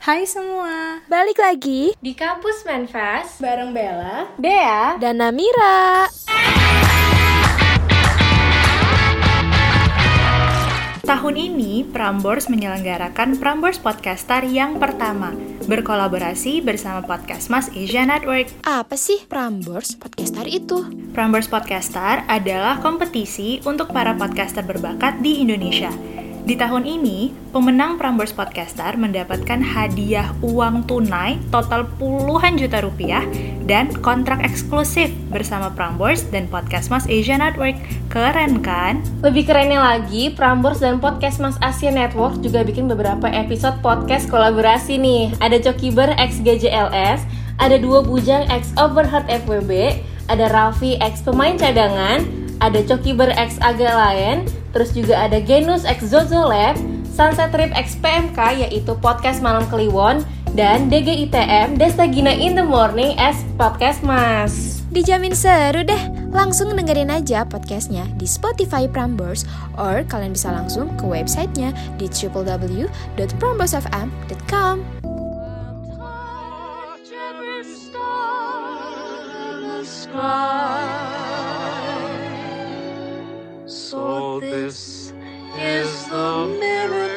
Hai semua, Balik lagi Di kampus Manfest bareng Bella. Dea dan Namira. Tahun ini Prambors menyelenggarakan Prambors Podcaster yang pertama, berkolaborasi bersama Podcast Mas Asia Network. Apa sih Prambors Podcaster itu? Prambors Podcaster adalah kompetisi untuk para podcaster berbakat di Indonesia. Di tahun ini, pemenang Prambors Podcaster mendapatkan hadiah uang tunai total puluhan juta rupiah dan kontrak eksklusif bersama Prambors dan Podcast Mas Asia Network. Keren kan? Lebih kerennya lagi, Prambors dan Podcast Mas Asia Network juga bikin beberapa episode podcast kolaborasi nih Ada Cokiber X GJLS, ada Dua Bujang X Overheard FWB, ada Raffi X Pemain Cadangan, ada Cokiber X Lion, terus juga ada Genus X Zozo Lab, Sunset Trip X PMK yaitu podcast Malam Kliwon, dan DGITM Desta Gina in the Morning as Podcast Mas. Dijamin seru deh. Langsung dengerin aja podcastnya di Spotify Prambors or kalian bisa langsung ke websitenya di www.pramborsfm.com. So this is the miracle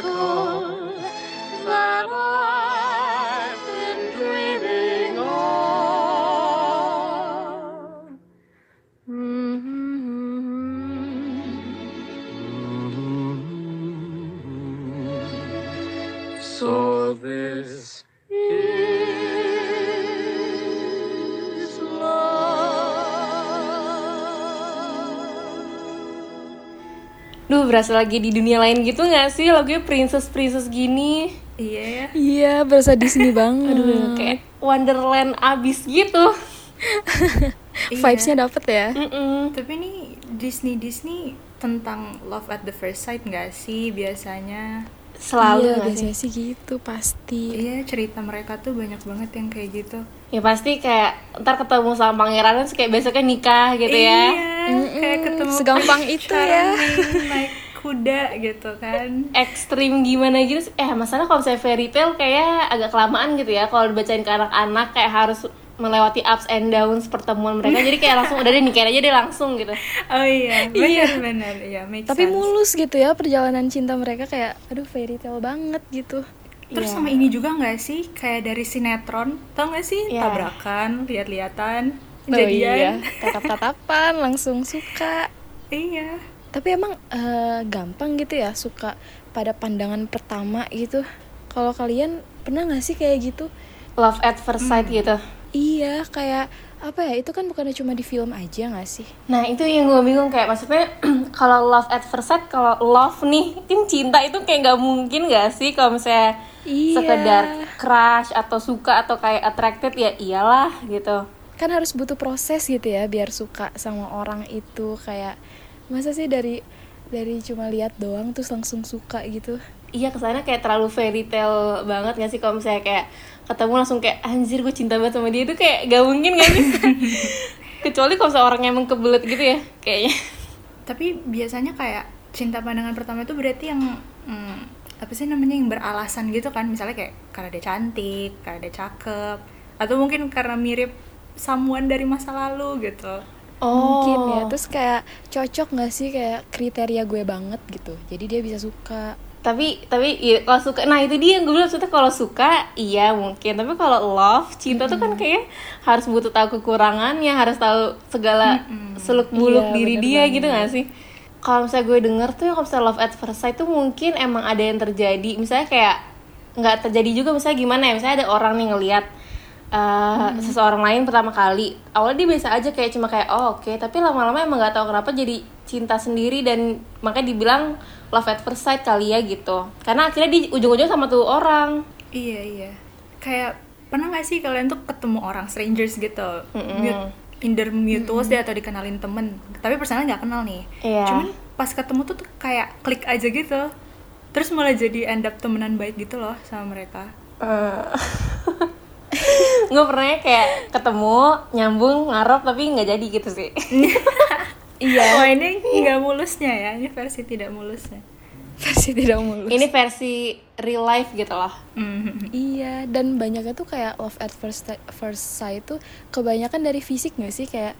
berasa lagi di dunia lain gitu gak sih lagunya princess-princess gini? Iya ya. Iya, berasa Disney banget. Aduh, kayak Wonderland abis gitu. Vibes-nya dapet ya. Mm-mm. Tapi ini Disney Disney tentang love at the first sight nggak sih biasanya? Selalu iya, gak sih? biasanya sih gitu pasti. Iya cerita mereka tuh banyak banget yang kayak gitu. Ya pasti kayak ntar ketemu sama pangeran terus kayak besoknya nikah gitu ya. Iya, kayak ketemu segampang itu ya. naik kuda gitu kan. Ekstrim gimana gitu. Eh, masalah kalau misalnya fairy tale kayak agak kelamaan gitu ya. Kalau dibacain ke anak-anak kayak harus melewati ups and downs pertemuan mereka. Jadi kayak langsung udah deh nikahin aja deh langsung gitu. Oh iya, benar benar. Iya, make Tapi sense. mulus gitu ya perjalanan cinta mereka kayak aduh fairy tale banget gitu. Terus Iya. sama ini juga nggak sih kayak dari sinetron, tau nggak sih Iya. tabrakan, lihat-lihatan, Oh iya, jadian. tatap-tatapan langsung suka. iya. Tapi emang eh, gampang gitu ya suka pada pandangan pertama gitu. Kalau kalian pernah nggak sih kayak gitu? Love at first sight gitu. Iya, kayak apa ya? Itu kan bukannya cuma di film aja nggak sih? Nah itu yang gue bingung kayak maksudnya kalau love at first sight kalau love nih kan cinta itu kayak nggak mungkin gak sih kalau misalnya Iya. sekedar crush atau suka atau kayak attracted ya iyalah gitu. Kan harus butuh proses gitu ya biar suka sama orang itu kayak masa sih dari dari cuma lihat doang terus langsung suka gitu. Iya ke sana kayak terlalu fairy tale banget gak sih kalau misalnya kayak ketemu langsung kayak anjir gue cinta banget sama dia itu kayak gak mungkin gak sih? Kecuali kalau orangnya emang kebelet gitu ya kayaknya. Tapi biasanya kayak cinta pandangan pertama itu berarti yang hmm, apa sih namanya yang beralasan gitu kan? Misalnya kayak karena dia cantik, karena dia cakep, atau mungkin karena mirip someone dari masa lalu gitu. Mungkin Oh. ya. Terus kayak cocok nggak sih kayak kriteria gue banget gitu. Jadi dia bisa suka. tapi tapi iya, kalau suka nah itu dia yang gue bilang maksudnya kalau suka iya mungkin tapi kalau love cinta tuh kan kayak harus butuh tahu kekurangannya harus tahu segala seluk beluk Iya, diri dia banget. gitu gak sih kalau misalnya gue denger tuh kalau misalnya love at first sight tuh mungkin emang ada yang terjadi misalnya kayak nggak terjadi juga misalnya gimana ya misalnya ada orang nih ngelihat uh, seseorang lain pertama kali awalnya dia biasa aja kayak cuma kayak oh oke tapi lama-lama emang nggak tahu kenapa jadi cinta sendiri dan makanya dibilang love at first sight kali ya gitu karena akhirnya di ujung-ujung sama tuh orang Iya iya. Kayak pernah nggak sih kalian tuh ketemu orang strangers gitu, mute, either mutuals deh atau dikenalin temen, tapi personalnya nggak kenal nih. Iya. Cuman pas ketemu tuh, tuh kayak klik aja gitu. Terus malah jadi end up temenan baik gitu loh sama mereka. nggak pernah kayak ketemu nyambung ngarep tapi nggak jadi gitu sih Iya. Wah ini nggak mulusnya ya, ini versi tidak mulusnya. versi tidak mulus Ini versi real life gitu loh. Mhm. Iya, dan banyaknya tuh kayak love at first first sight tuh kebanyakan dari fisik gak sih kayak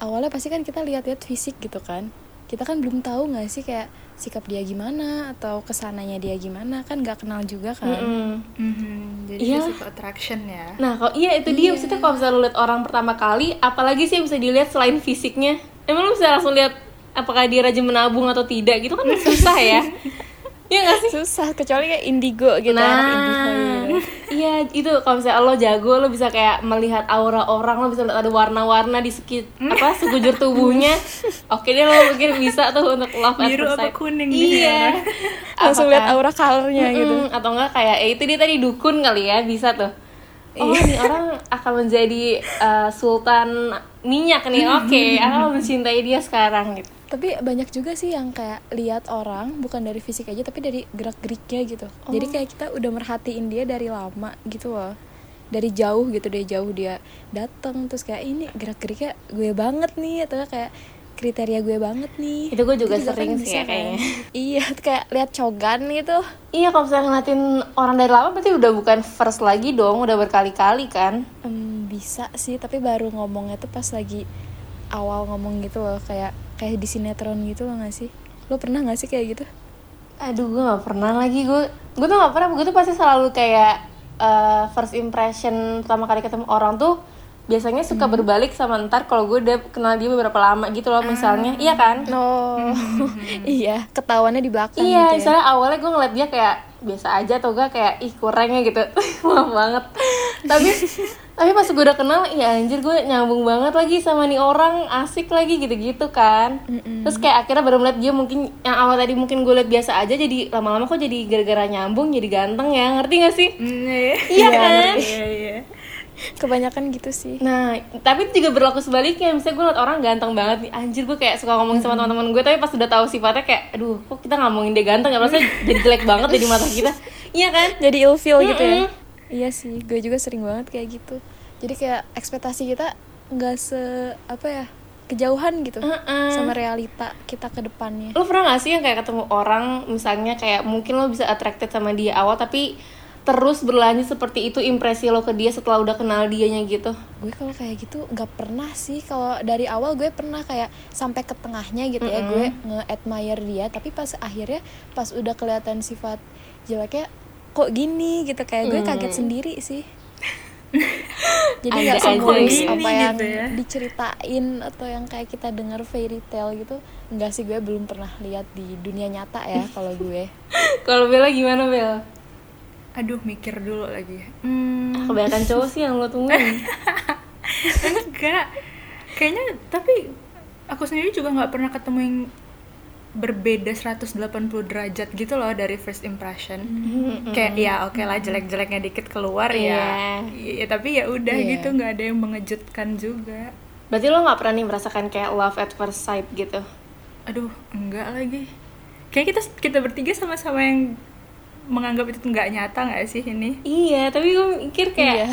awalnya pasti kan kita lihat-lihat fisik gitu kan. Kita kan belum tahu gak sih kayak sikap dia gimana atau ke sananya dia gimana kan nggak kenal juga kan. Mm-mm. Mhm, Jadi Iya. physical attraction ya. Nah, kalau iya itu dia maksudnya kalau misalnya lu lihat orang pertama kali, apalagi sih yang bisa dilihat selain fisiknya? Emang lu bisa langsung lihat apakah dia rajin menabung atau tidak gitu kan susah ya. Iya gak sih? Susah kecuali kayak indigo gitu indigo gitu. Iya itu kalau misalnya lo jago lo bisa kayak melihat aura orang lo bisa lihat ada warna-warna di sekit apa sekujur tubuhnya. Oke deh lo mungkin bisa tuh untuk love at Biru apa sight. kuning iya. Langsung Apakah- lihat aura colornya gitu. Mm-mm, atau enggak kayak eh, itu dia tadi dukun kali ya bisa tuh. Oh nih orang akan menjadi uh, sultan minyak nih. Oke akan mencintai dia sekarang gitu Tapi banyak juga sih yang kayak lihat orang bukan dari fisik aja tapi dari gerak-geriknya gitu. Jadi kayak kita udah merhatiin dia dari lama gitu loh. Dari jauh gitu dari jauh dia datang terus kayak ini gerak-geriknya gue banget nih atau kayak kriteria gue banget nih. Itu gue juga kan sering sih bisa ya kan. kayaknya. Iya, kayak lihat cogan gitu. iya kalau misalnya ngeliatin orang dari lama berarti udah bukan first lagi dong udah berkali-kali kan Em, bisa sih, tapi baru ngomongnya tuh pas lagi awal ngomong gitu loh, kayak kayak di sinetron gitu loh gak sih? Lo pernah gak sih kayak gitu? Aduh, gue gak pernah lagi. Gue gue tuh gak pernah. Gue tuh pasti selalu kayak eh, first impression pertama kali ketemu orang tuh biasanya suka berbalik sama ntar kalau gue udah kenal dia beberapa lama gitu loh misalnya. Iya kan? No, iya, ketahuannya di belakang Iya, gitu ya. misalnya awalnya gue ngeliat dia kayak biasa aja atau gak kayak ih kurangnya gitu. Maaf banget. Tapi tapi pas gue udah kenal, ya anjir gue nyambung banget lagi sama nih orang, asik lagi gitu-gitu kan. Terus kayak akhirnya baru melihat dia mungkin yang awal tadi mungkin gue liat biasa aja jadi lama-lama kok jadi gara-gara nyambung jadi ganteng ya, ngerti gak sih? Mm, Iya, Iya kan? Iya, iya. Kebanyakan gitu sih. Nah, tapi itu juga berlaku sebaliknya. Misalnya gue liat orang ganteng banget nih, anjir gue kayak suka ngomongin sama teman-teman gue, tapi pas udah tahu sifatnya kayak, aduh, kok kita ngomongin dia ganteng ya? Rasanya jadi jelek banget di mata kita. Iya kan? Jadi ilfeel gitu ya. Iya sih, gue juga sering banget kayak gitu. Jadi kayak ekspektasi kita nggak se apa ya kejauhan gitu Mm-mm. sama realita kita ke depannya. Lo pernah gak sih yang kayak ketemu orang, misalnya kayak mungkin lo bisa attracted sama dia awal, tapi terus berlanjut seperti itu impresi lo ke dia setelah udah kenal dianya gitu? gue kalau kayak gitu nggak pernah sih kalau dari awal gue pernah kayak sampai ke tengahnya gitu ya gue nge-admire dia tapi pas akhirnya pas udah kelihatan sifat jeleknya kok gini gitu kayak gue kaget sendiri sih jadi nggak gini apa yang gitu ya. diceritain atau yang kayak kita dengar fairy tale gitu enggak sih gue belum pernah lihat di dunia nyata ya kalau gue Kalau Bella gimana Bel? Aduh, mikir dulu lagi. Hmm, Kebanyakan cowok sih yang lo tungguin. enggak. Kayaknya tapi aku sendiri juga nggak pernah ketemu yang berbeda 180 derajat gitu loh dari first impression. Kayak ya oke lah jelek-jeleknya dikit keluar ya. Ya tapi ya udah Iya. gitu nggak ada yang mengejutkan juga. Berarti lo gak pernah nih merasakan kayak love at first sight gitu? Aduh, enggak lagi. Kayak kita kita bertiga sama-sama yang menganggap itu nggak nyata nggak sih ini? Iya, tapi gue mikir kayak Iya.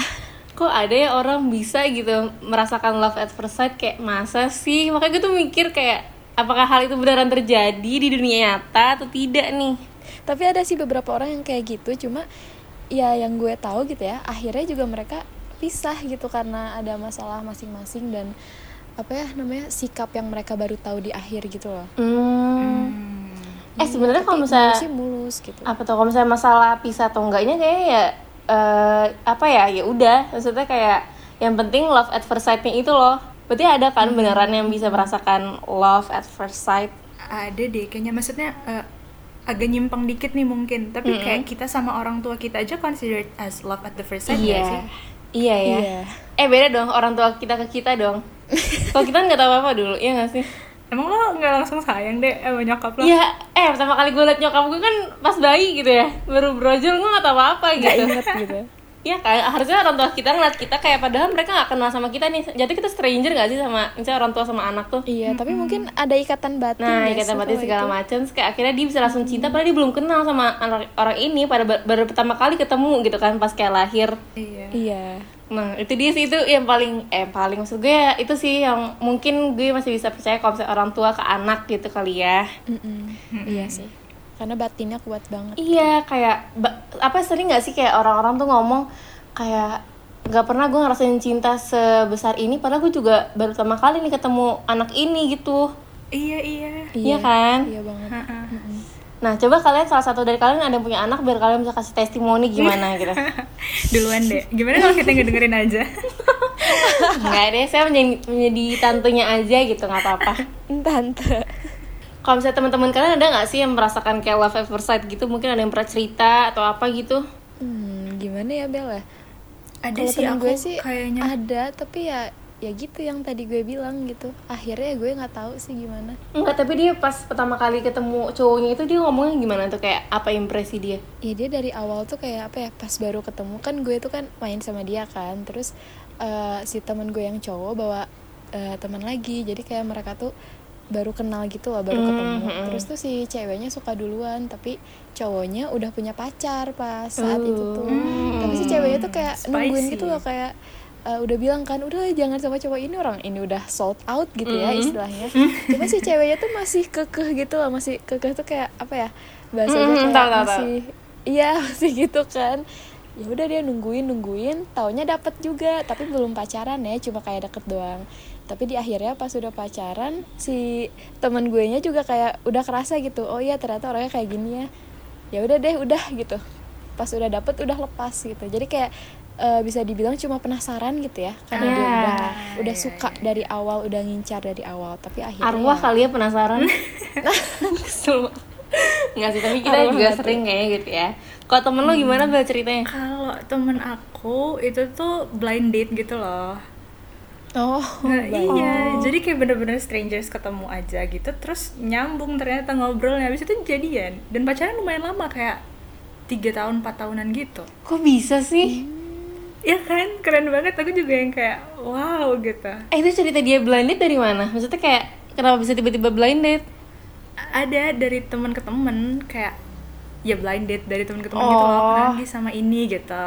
kok ada ya orang bisa gitu merasakan love at first sight kayak masa sih? Makanya gue tuh mikir kayak apakah hal itu beneran terjadi di dunia nyata atau tidak nih? tapi ada sih beberapa orang yang kayak gitu cuma ya yang gue tahu gitu ya akhirnya juga mereka pisah gitu karena ada masalah masing-masing dan apa ya namanya sikap yang mereka baru tahu di akhir gitu loh Hmm. Eh sebenarnya kalau misalnya mulus sih mulus gitu apa tuh kalau misalnya masalah pisah atau enggaknya kayaknya ya eh, apa ya ya udah maksudnya kayak yang penting love at first sight-nya itu loh berarti ada kan beneran yang bisa merasakan love at first sight Ada deh, kayaknya maksudnya eh, agak nyimpang dikit nih mungkin. Tapi kayak kita sama orang tua kita aja considered as love at the first sight nggak sih? iya iya Iya. eh beda dong orang tua kita ke kita dong kalau kita nggak tahu apa apa dulu ya nggak sih Emang lo nggak langsung sayang deh sama nyokap lo? Iya, eh pertama kali gue liat nyokap gue kan pas bayi gitu ya, baru brojol gue gak tau apa-apa nggak gitu. inget gitu Iya kan, harusnya orang tua kita ngeliat kita kayak padahal mereka gak kenal sama kita nih. Jadi kita stranger gak sih sama misalnya orang tua sama anak tuh? iya tapi mungkin ada ikatan batin Nah, nggak ikatan batin segala macam, kayak akhirnya dia bisa langsung cinta padahal dia belum kenal sama orang ini pada bar- baru pertama kali ketemu gitu kan pas kayak lahir. Iya. iya Nah, itu dia sih itu yang paling eh paling maksud gue ya, itu sih yang mungkin gue masih bisa percaya kalau misalnya orang tua ke anak gitu kali ya. Iya sih karena batinnya kuat banget Iya, kayak ba- apa sering nggak sih kayak orang-orang tuh ngomong kayak nggak pernah gue ngerasain cinta sebesar ini, padahal gue juga baru pertama kali nih ketemu anak ini gitu. Iya iya. Iya kan? iya banget Ha-ha. Nah, coba kalian salah satu dari kalian ada yang punya anak biar kalian bisa kasih testimoni gimana gitu. Duluan deh. Gimana kalau kita ngedengerin aja? Enggak deh, saya menjadi, menjadi tantenya aja gitu, nggak apa-apa. tante Kalau misalnya teman-teman kalian ada nggak sih yang merasakan kayak love at first sight gitu? Mungkin ada yang pernah cerita atau apa gitu? hmm, gimana ya Bel ya Ada kalau sih aku gue sih kayaknya. ada tapi ya ya gitu yang tadi gue bilang gitu akhirnya gue nggak tahu sih gimana Enggak, tapi dia pas pertama kali ketemu cowoknya itu dia ngomongnya gimana tuh kayak apa impresi dia? ya dia dari awal tuh kayak apa ya pas baru ketemu kan gue tuh kan main sama dia kan terus eh, si teman gue yang cowok bawa eh, teman lagi jadi kayak mereka tuh baru kenal gitu loh baru Hmm, ketemu hmm. terus tuh si ceweknya suka duluan tapi cowoknya udah punya pacar pas saat itu tuh Hmm. tapi si ceweknya tuh kayak Spicy. nungguin gitu loh kayak eh, udah bilang kan udah jangan sama cowok ini orang ini udah sold out gitu ya Hmm. istilahnya cuma si ceweknya tuh masih kekeh gitu loh masih kekeh tuh kayak apa ya bahasanya Hmm, kayak tahu, tahu, tahu. masih iya masih gitu kan ya udah dia nungguin nungguin taunya dapet juga tapi belum pacaran ya cuma kayak deket doang. Tapi di akhirnya pas udah pacaran si teman gue nya juga kayak udah kerasa gitu oh iya ternyata orangnya kayak gini ya. Ya udah deh udah gitu. Pas udah dapet udah lepas gitu. Jadi kayak eh, bisa dibilang cuma penasaran gitu ya karena dia Ah, udah udah iya, suka dari awal udah ngincar dari awal. Tapi akhirnya Arwah ya- kali ya penasaran. Kesel. Enggak sih, tapi kita juga sering kayak gitu ya. Kalau temen lo gimana bel ceritanya? Kalau temen aku itu tuh blind date gitu loh. oh Nah, iya, jadi kayak bener-bener strangers ketemu aja gitu, terus nyambung ternyata ngobrolnya, habis itu jadian dan pacaran lumayan lama kayak tiga tahun 4 tahunan gitu. Kok bisa sih? Ya kan, keren banget. Aku juga yang kayak wow gitu. Eh itu cerita dia blind date dari mana? Maksudnya kayak kenapa bisa tiba-tiba blind date? Ada dari teman ke temen kayak ya blind date dari teman ke teman gitu loh, Oh. Nandi sama ini gitu.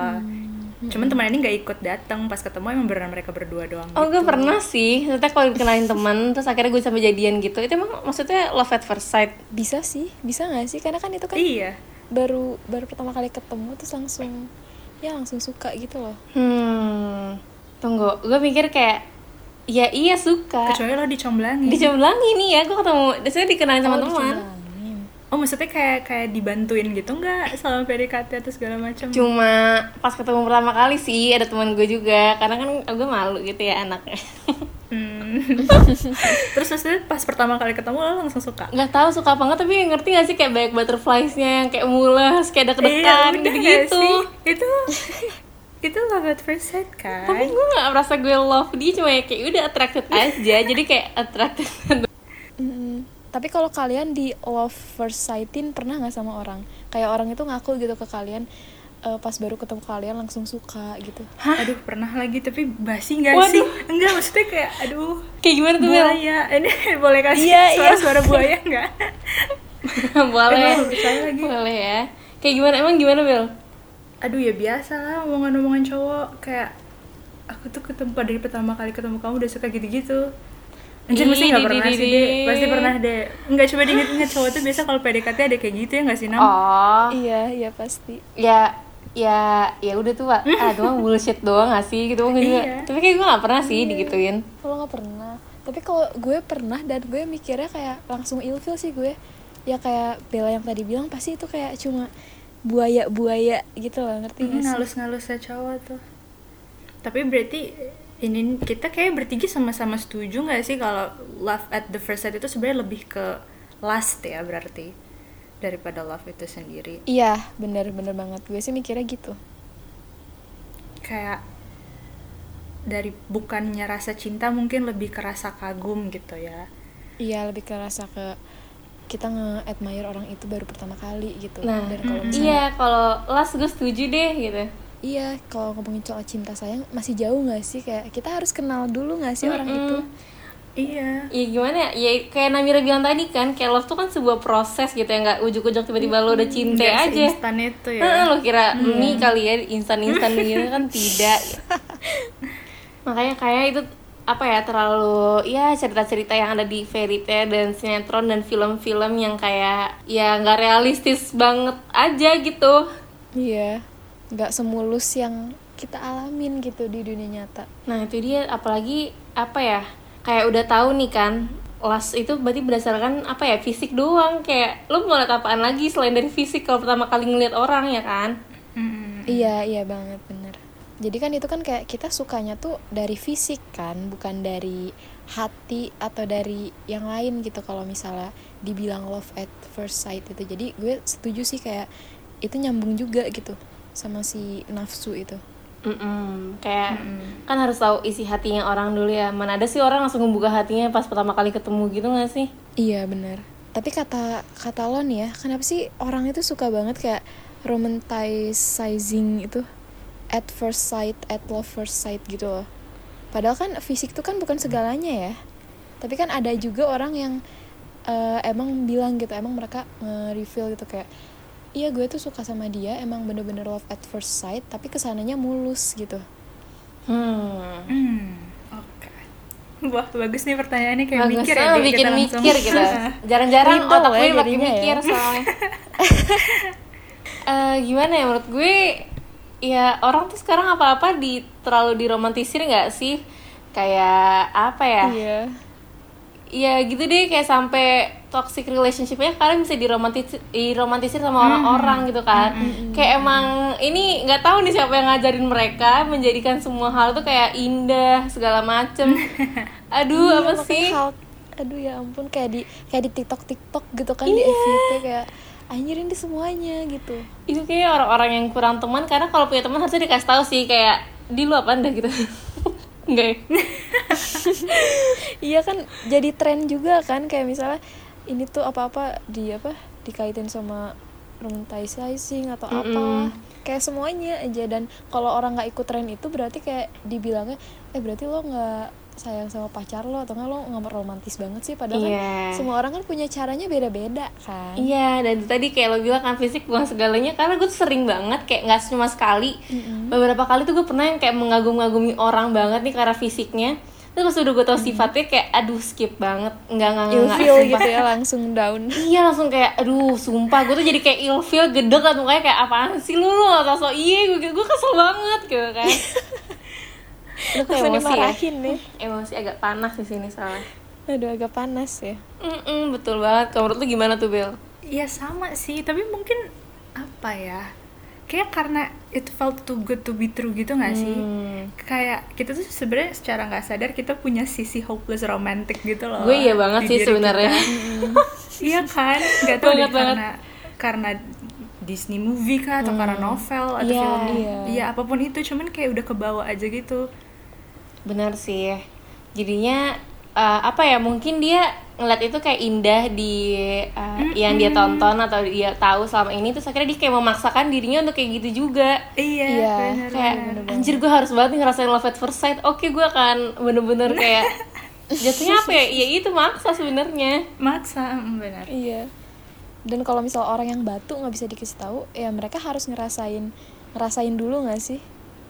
Cuman teman ini nggak ikut datang pas ketemu emang beneran mereka berdua doang. Oh gitu. gue pernah sih, maksudnya kalau dikenalin teman terus akhirnya gue sampai jadian gitu Itu emang maksudnya love at first sight bisa sih bisa nggak sih karena kan itu kan Iya. baru baru pertama kali ketemu terus langsung ya langsung suka gitu loh Hmm, tunggu, gue mikir kayak Ya iya suka Kecuali lo dicomblangin. Dicomblangin nih ya, gue ketemu, saya dikenalin sama Oh, teman. Oh maksudnya kayak kayak dibantuin gitu nggak selama PDKT atau segala macam? Cuma pas ketemu pertama kali sih ada teman gue juga Karena kan gue malu gitu ya anaknya Hmm. Terus maksudnya pas pertama kali ketemu lo langsung suka? nggak tahu suka apa nggak tapi ngerti gak sih kayak banyak butterfliesnya yang kayak mules kayak deg-degan Iya, udah gitu gitu sih? Itu itu love at first sight kan? tapi gue nggak merasa gue love dia cuma ya kayak udah attracted aja jadi kayak attracted Mm-mm. tapi kalau kalian di love first sightin pernah nggak sama orang kayak orang itu ngaku gitu ke kalian eh, pas baru ketemu kalian langsung suka gitu Aduh pernah lagi tapi basi nggak Waduh. sih? Enggak maksudnya kayak aduh kayak gimana tuh buaya. Ini boleh kasih Iya, iya. suara-suara buaya nggak? boleh lagi. boleh ya kayak gimana emang gimana Bel Aduh ya biasa lah omongan-omongan cowok. Kayak aku tuh ketemu dari pertama kali ketemu kamu udah suka gitu-gitu. Anjir mesti nggak di- pernah sih deh, pasti pernah deh. Nggak coba diinget-inget cowok tuh biasa kalau PDKT ada kayak gitu ya nggak sih Nam? oh. Iya iya pasti. Ya ya ya udah tuh Pak. ah itu mah bullshit doang gak sih? Gitu juga. Iya. tapi kayak gue gak pernah sih digituin. Kalau nggak pernah. Tapi kalau gue pernah dan gue mikirnya kayak langsung ilfil sih gue. Ya kayak Bella yang tadi bilang pasti itu kayak cuma buaya buaya gitu loh ngerti Hmm, ngalus-ngalusnya cowok tuh. Tapi berarti ini kita kayak bertiga sama-sama setuju nggak sih kalau love at the first sight itu sebenarnya lebih ke lust ya berarti daripada love itu sendiri. iya bener bener banget gue sih mikirnya gitu kayak dari bukannya rasa cinta mungkin lebih ke rasa kagum gitu ya iya lebih ke rasa ke kita nge-admire orang itu baru pertama kali gitu. Nah dan kalau misalnya iya kalau last gue setuju deh gitu. Iya, kalau ngomongin soal cinta sayang masih jauh nggak sih? Kayak kita harus kenal dulu nggak sih orang itu? iya. Ya gimana ya, ya kayak Namira bilang tadi kan, kayak love tuh kan sebuah proses gitu ya, nggak ujuk-ujuk tiba-tiba lo udah cinta Nggak aja. seinstan itu ya. Heeh, lo kira mie kali ya instan-instan gitu kan tidak. Makanya kayak itu apa ya terlalu ya cerita-cerita yang ada di fairy tale dan sinetron dan film-film yang kayak ya nggak realistis banget aja gitu Iya, nggak semulus yang kita alamin gitu di dunia nyata. nah itu dia apalagi apa ya kayak udah tahu nih kan las itu berarti berdasarkan apa ya fisik doang kayak lu mau lihat apaan lagi selain dari fisik kalau pertama kali ngeliat orang ya kan Mm-mm. Iya, iya banget bener. Jadi kan itu kan kayak kita sukanya tuh dari fisik kan, bukan dari hati atau dari yang lain gitu kalau misalnya dibilang love at first sight itu. Jadi gue setuju sih kayak itu nyambung juga gitu sama si nafsu itu. Mm-mm. kayak kan harus tahu isi hatinya orang dulu ya mana ada sih orang langsung membuka hatinya pas pertama kali ketemu gitu gak sih Iya bener. Tapi kata kata lo nih ya, kenapa sih orang itu suka banget kayak romanticizing itu at first sight, at love first sight gitu loh. Padahal kan fisik tuh kan bukan segalanya ya. Tapi kan ada juga orang yang eh, emang bilang gitu, emang mereka nge-reveal gitu kayak iya gue tuh suka sama dia, emang bener-bener love at first sight, tapi ke sananya mulus gitu. hmm Hmm, oke. Wah, bagus nih pertanyaannya kayak bagus mikir ya, Dek, bikin kita langsung. mikir gitu jarang-jarang otak ya gue makin jadinya ya. mikir soalnya Eh, gimana ya menurut gue ya orang tuh sekarang apa-apa di terlalu diromantisir nggak sih? Kayak apa ya? Iya. Iya gitu deh kayak sampai toxic relationshipnya kalian bisa diromantis diromantisir sama orang-orang gitu kan. Kayak emang ini nggak tahu nih siapa yang ngajarin mereka menjadikan semua hal tuh kayak indah segala macem. Aduh Iya, apa sih? hal- aduh ya ampun kayak di kayak di TikTok TikTok gitu kan di FYP kayak anjir ini semuanya gitu. Itu kayak orang-orang yang kurang teman karena kalau punya teman harusnya dikasih tahu sih kayak di lu apa anda gitu. Enggak ya? iya kan jadi tren juga kan kayak misalnya ini tuh apa-apa di apa dikaitin sama romanticizing atau apa kayak semuanya aja. Dan kalau orang nggak ikut tren itu berarti kayak dibilangnya eh berarti lo nggak sayang sama pacar lo atau nggak lo nggak romantis banget sih. Padahal Iya. kan semua orang kan punya caranya beda-beda kan? Iya, dan itu tadi kayak lo bilang kan fisik bukan segalanya Karena gue tuh sering banget, kayak nggak cuma sekali. Beberapa kali tuh gue pernah yang kayak mengagum-agumi orang banget nih karena fisiknya. Terus pas udah gue tau sifatnya kayak aduh skip banget Enggak, enggak, enggak, enggak, ilfeel sumpah. gitu ya langsung down. Iya langsung kayak aduh sumpah. Gue tuh jadi kayak ilfeel gede kan mukanya kayak apaan sih lu lu atau so iya gue gue kesel banget gitu kan Lu kayak emosi ya dimarahin nih Emosi agak panas di sini soalnya aduh agak panas ya Mm-mm, betul banget. Kalau menurut lu gimana tuh Bel? Iya sama sih, tapi mungkin apa ya? Kayak karena it felt too good to be true gitu gak sih? Hmm. Kayak kita tuh sebenarnya secara nggak sadar kita punya sisi hopeless romantic gitu loh. Gue iya banget sih sebenarnya. iya kan? Gak tau deh Banget banget. karena karena Disney movie kah atau karena novel atau Iya, film iya. iya apa pun itu cuman kayak udah kebawa aja gitu Benar sih. Jadinya eh, apa ya? Mungkin dia ngeliat itu kayak indah di eh, yang dia tonton atau dia tahu selama ini terus akhirnya dia kayak memaksakan dirinya untuk kayak gitu juga. iya, Iya, bener, kayak bener. anjir gue harus banget nih ngerasain love at first sight. Oke, gue akan bener-bener kayak jatuhnya apa ya? Ya itu maksa sebenarnya. maksa mm, benar Iya. Dan kalau misal orang yang batu nggak bisa dikasih tahu, ya mereka harus ngerasain ngerasain dulu nggak sih?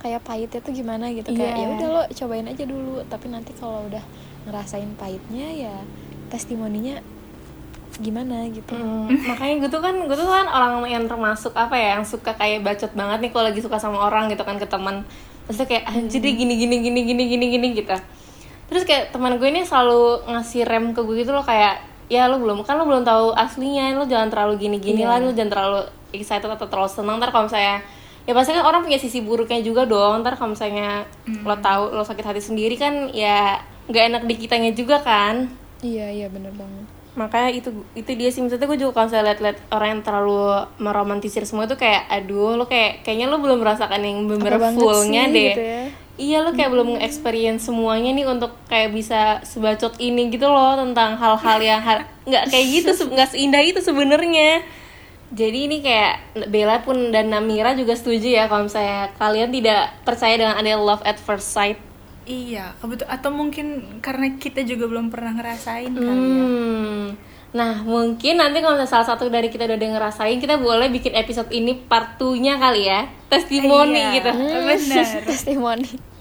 Kayak pahitnya tuh gimana gitu. Kayak Iya. ya udah lo cobain aja dulu. Tapi nanti kalau udah ngerasain pahitnya ya testimoninya gimana gitu. Hmm, makanya gue tuh kan gue tuh kan orang yang termasuk apa ya yang suka kayak bacot banget nih kalau lagi suka sama orang gitu kan ke teman terus kayak anjir dia gini gini gini gini gini gini gitu terus kayak teman gue ini selalu ngasih rem ke gue gitu loh kayak ya lo belum kan lo belum tahu aslinya lo jangan terlalu gini gini lah lo jangan terlalu excited atau terlalu senang ntar kalau misalnya ya pasti kan orang punya sisi buruknya juga dong. Ntar kalau misalnya lo tahu lo sakit hati sendiri kan ya nggak enak di kitanya juga kan. Iya iya bener banget. makanya itu itu dia sih. Maksudnya gue juga kalau saya lihat-lihat orang yang terlalu meromantisir semua itu kayak aduh lo kayak kayaknya lo belum merasakan yang bener fullnya sih, deh. gitu ya. iya lo kayak belum experience semuanya nih untuk kayak bisa sebacot ini gitu loh tentang hal-hal yang nggak kayak gitu nggak seindah itu sebenarnya jadi ini kayak Bella pun dan Namira juga setuju ya kalau misalnya kalian tidak percaya dengan ada love at first sight iya kebetul atau mungkin karena kita juga belum pernah ngerasain kali ya Hmm. Nah, mungkin nanti kalau misalnya salah satu dari kita udah ngerasain, kita boleh bikin episode ini part 2-nya kali ya. Testimoni Iya, gitu. benar Testimoni.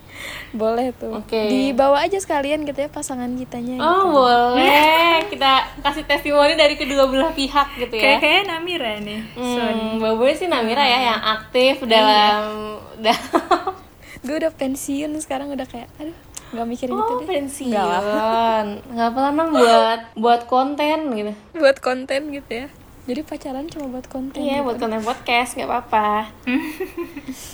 Boleh tuh Oke. dibawa aja sekalian gitu ya pasangan kitanya Oh gitu. boleh, kita kasih testimoni dari kedua belah pihak gitu ya. kayak Namira nih. Hmm, Boy sih Namira ya yang aktif dalam dalam gue udah pensiun sekarang udah kayak aduh nggak mikirin itu Oh deh pensiun, nggak apa-apa buat buat konten gitu. buat konten gitu ya jadi pacaran cuma buat konten Iya gitu. buat konten podcast nggak apa-apa.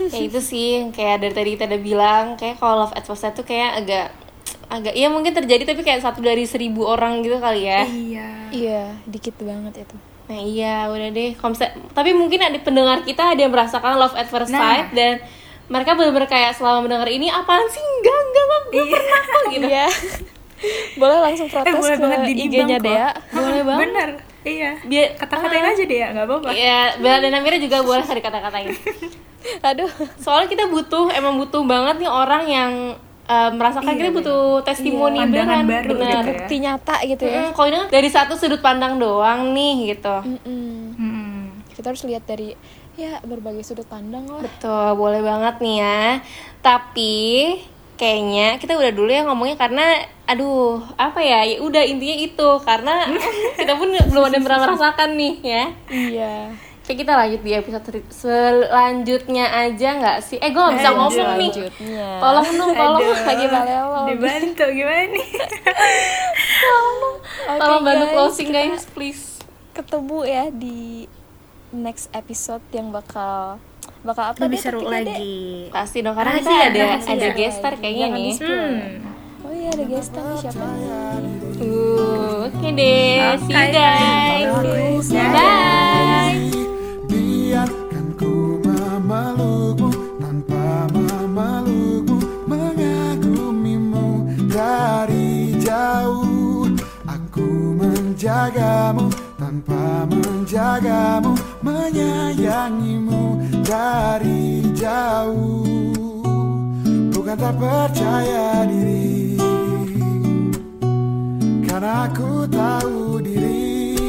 ya itu sih kayak dari tadi kita udah bilang kayak kalau love at first sight tuh kayak agak agak iya mungkin terjadi tapi kayak satu dari seribu orang gitu kali ya. Iya. iya dikit banget itu Nah iya udah deh. Misal- tapi mungkin ada pendengar kita ada yang merasakan love at first Nah. sight dan mereka benar-benar kayak selama mendengar ini apaan sih enggak enggak enggak gue pernah kok gitu. iya boleh langsung Eh protes boleh ke IG-nya. Dea Boleh banget. Bener. Iya. Biar Kata-katain aja deh ya, nggak apa-apa. Iya, Bella dan Amira juga boleh kata-katain. aduh Soalnya kita butuh emang butuh banget nih orang yang eh, merasakan Iya, kita butuh testimoni Iya, pandangan beneran, baru bener. gitu ya. bukti nyata gitu ya Mm, kalau ini kan dari satu sudut pandang doang nih gitu. Mm-mm. Hmm. kita harus lihat dari ya berbagai sudut pandang lah Betul, boleh banget nih ya. Tapi kayaknya kita udah dulu ya ngomongnya karena aduh, apa ya? Ya udah intinya itu karena kita pun belum ada pernah merasakan nih ya. iya Oke, kita lanjut di episode selanjutnya aja nggak sih? Eh, gue gak bisa ngomong nih. Tolong dong, tolong lagi balelo. Dibantu gimana nih? Oke, Tolong bantu closing guys, please. ketemu ya di next episode yang bakal bakal apa Lebih deh seru lagi. Pasti dong karena kita ada rahasia. ada guest star kayaknya Jangan nih. Hmm. oh iya ada gestar nih siapa Uh, oke deh. See you guys. Dah. Bye. Biarkan ku memelukmu tanpa memelukmu Mengagumimu dari jauh Aku menjagamu tanpa menjagamu Menyayangimu dari jauh. Bukan tak percaya diri karena aku tahu diri.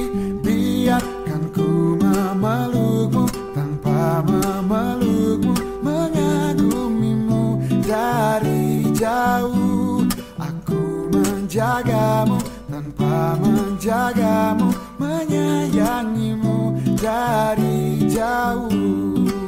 Biarkan ku memelukmu Tanpa memelukmu Mengagumimu dari jauh. Aku menjagamu Tanpa menjagamu Menyayangimu dari jauh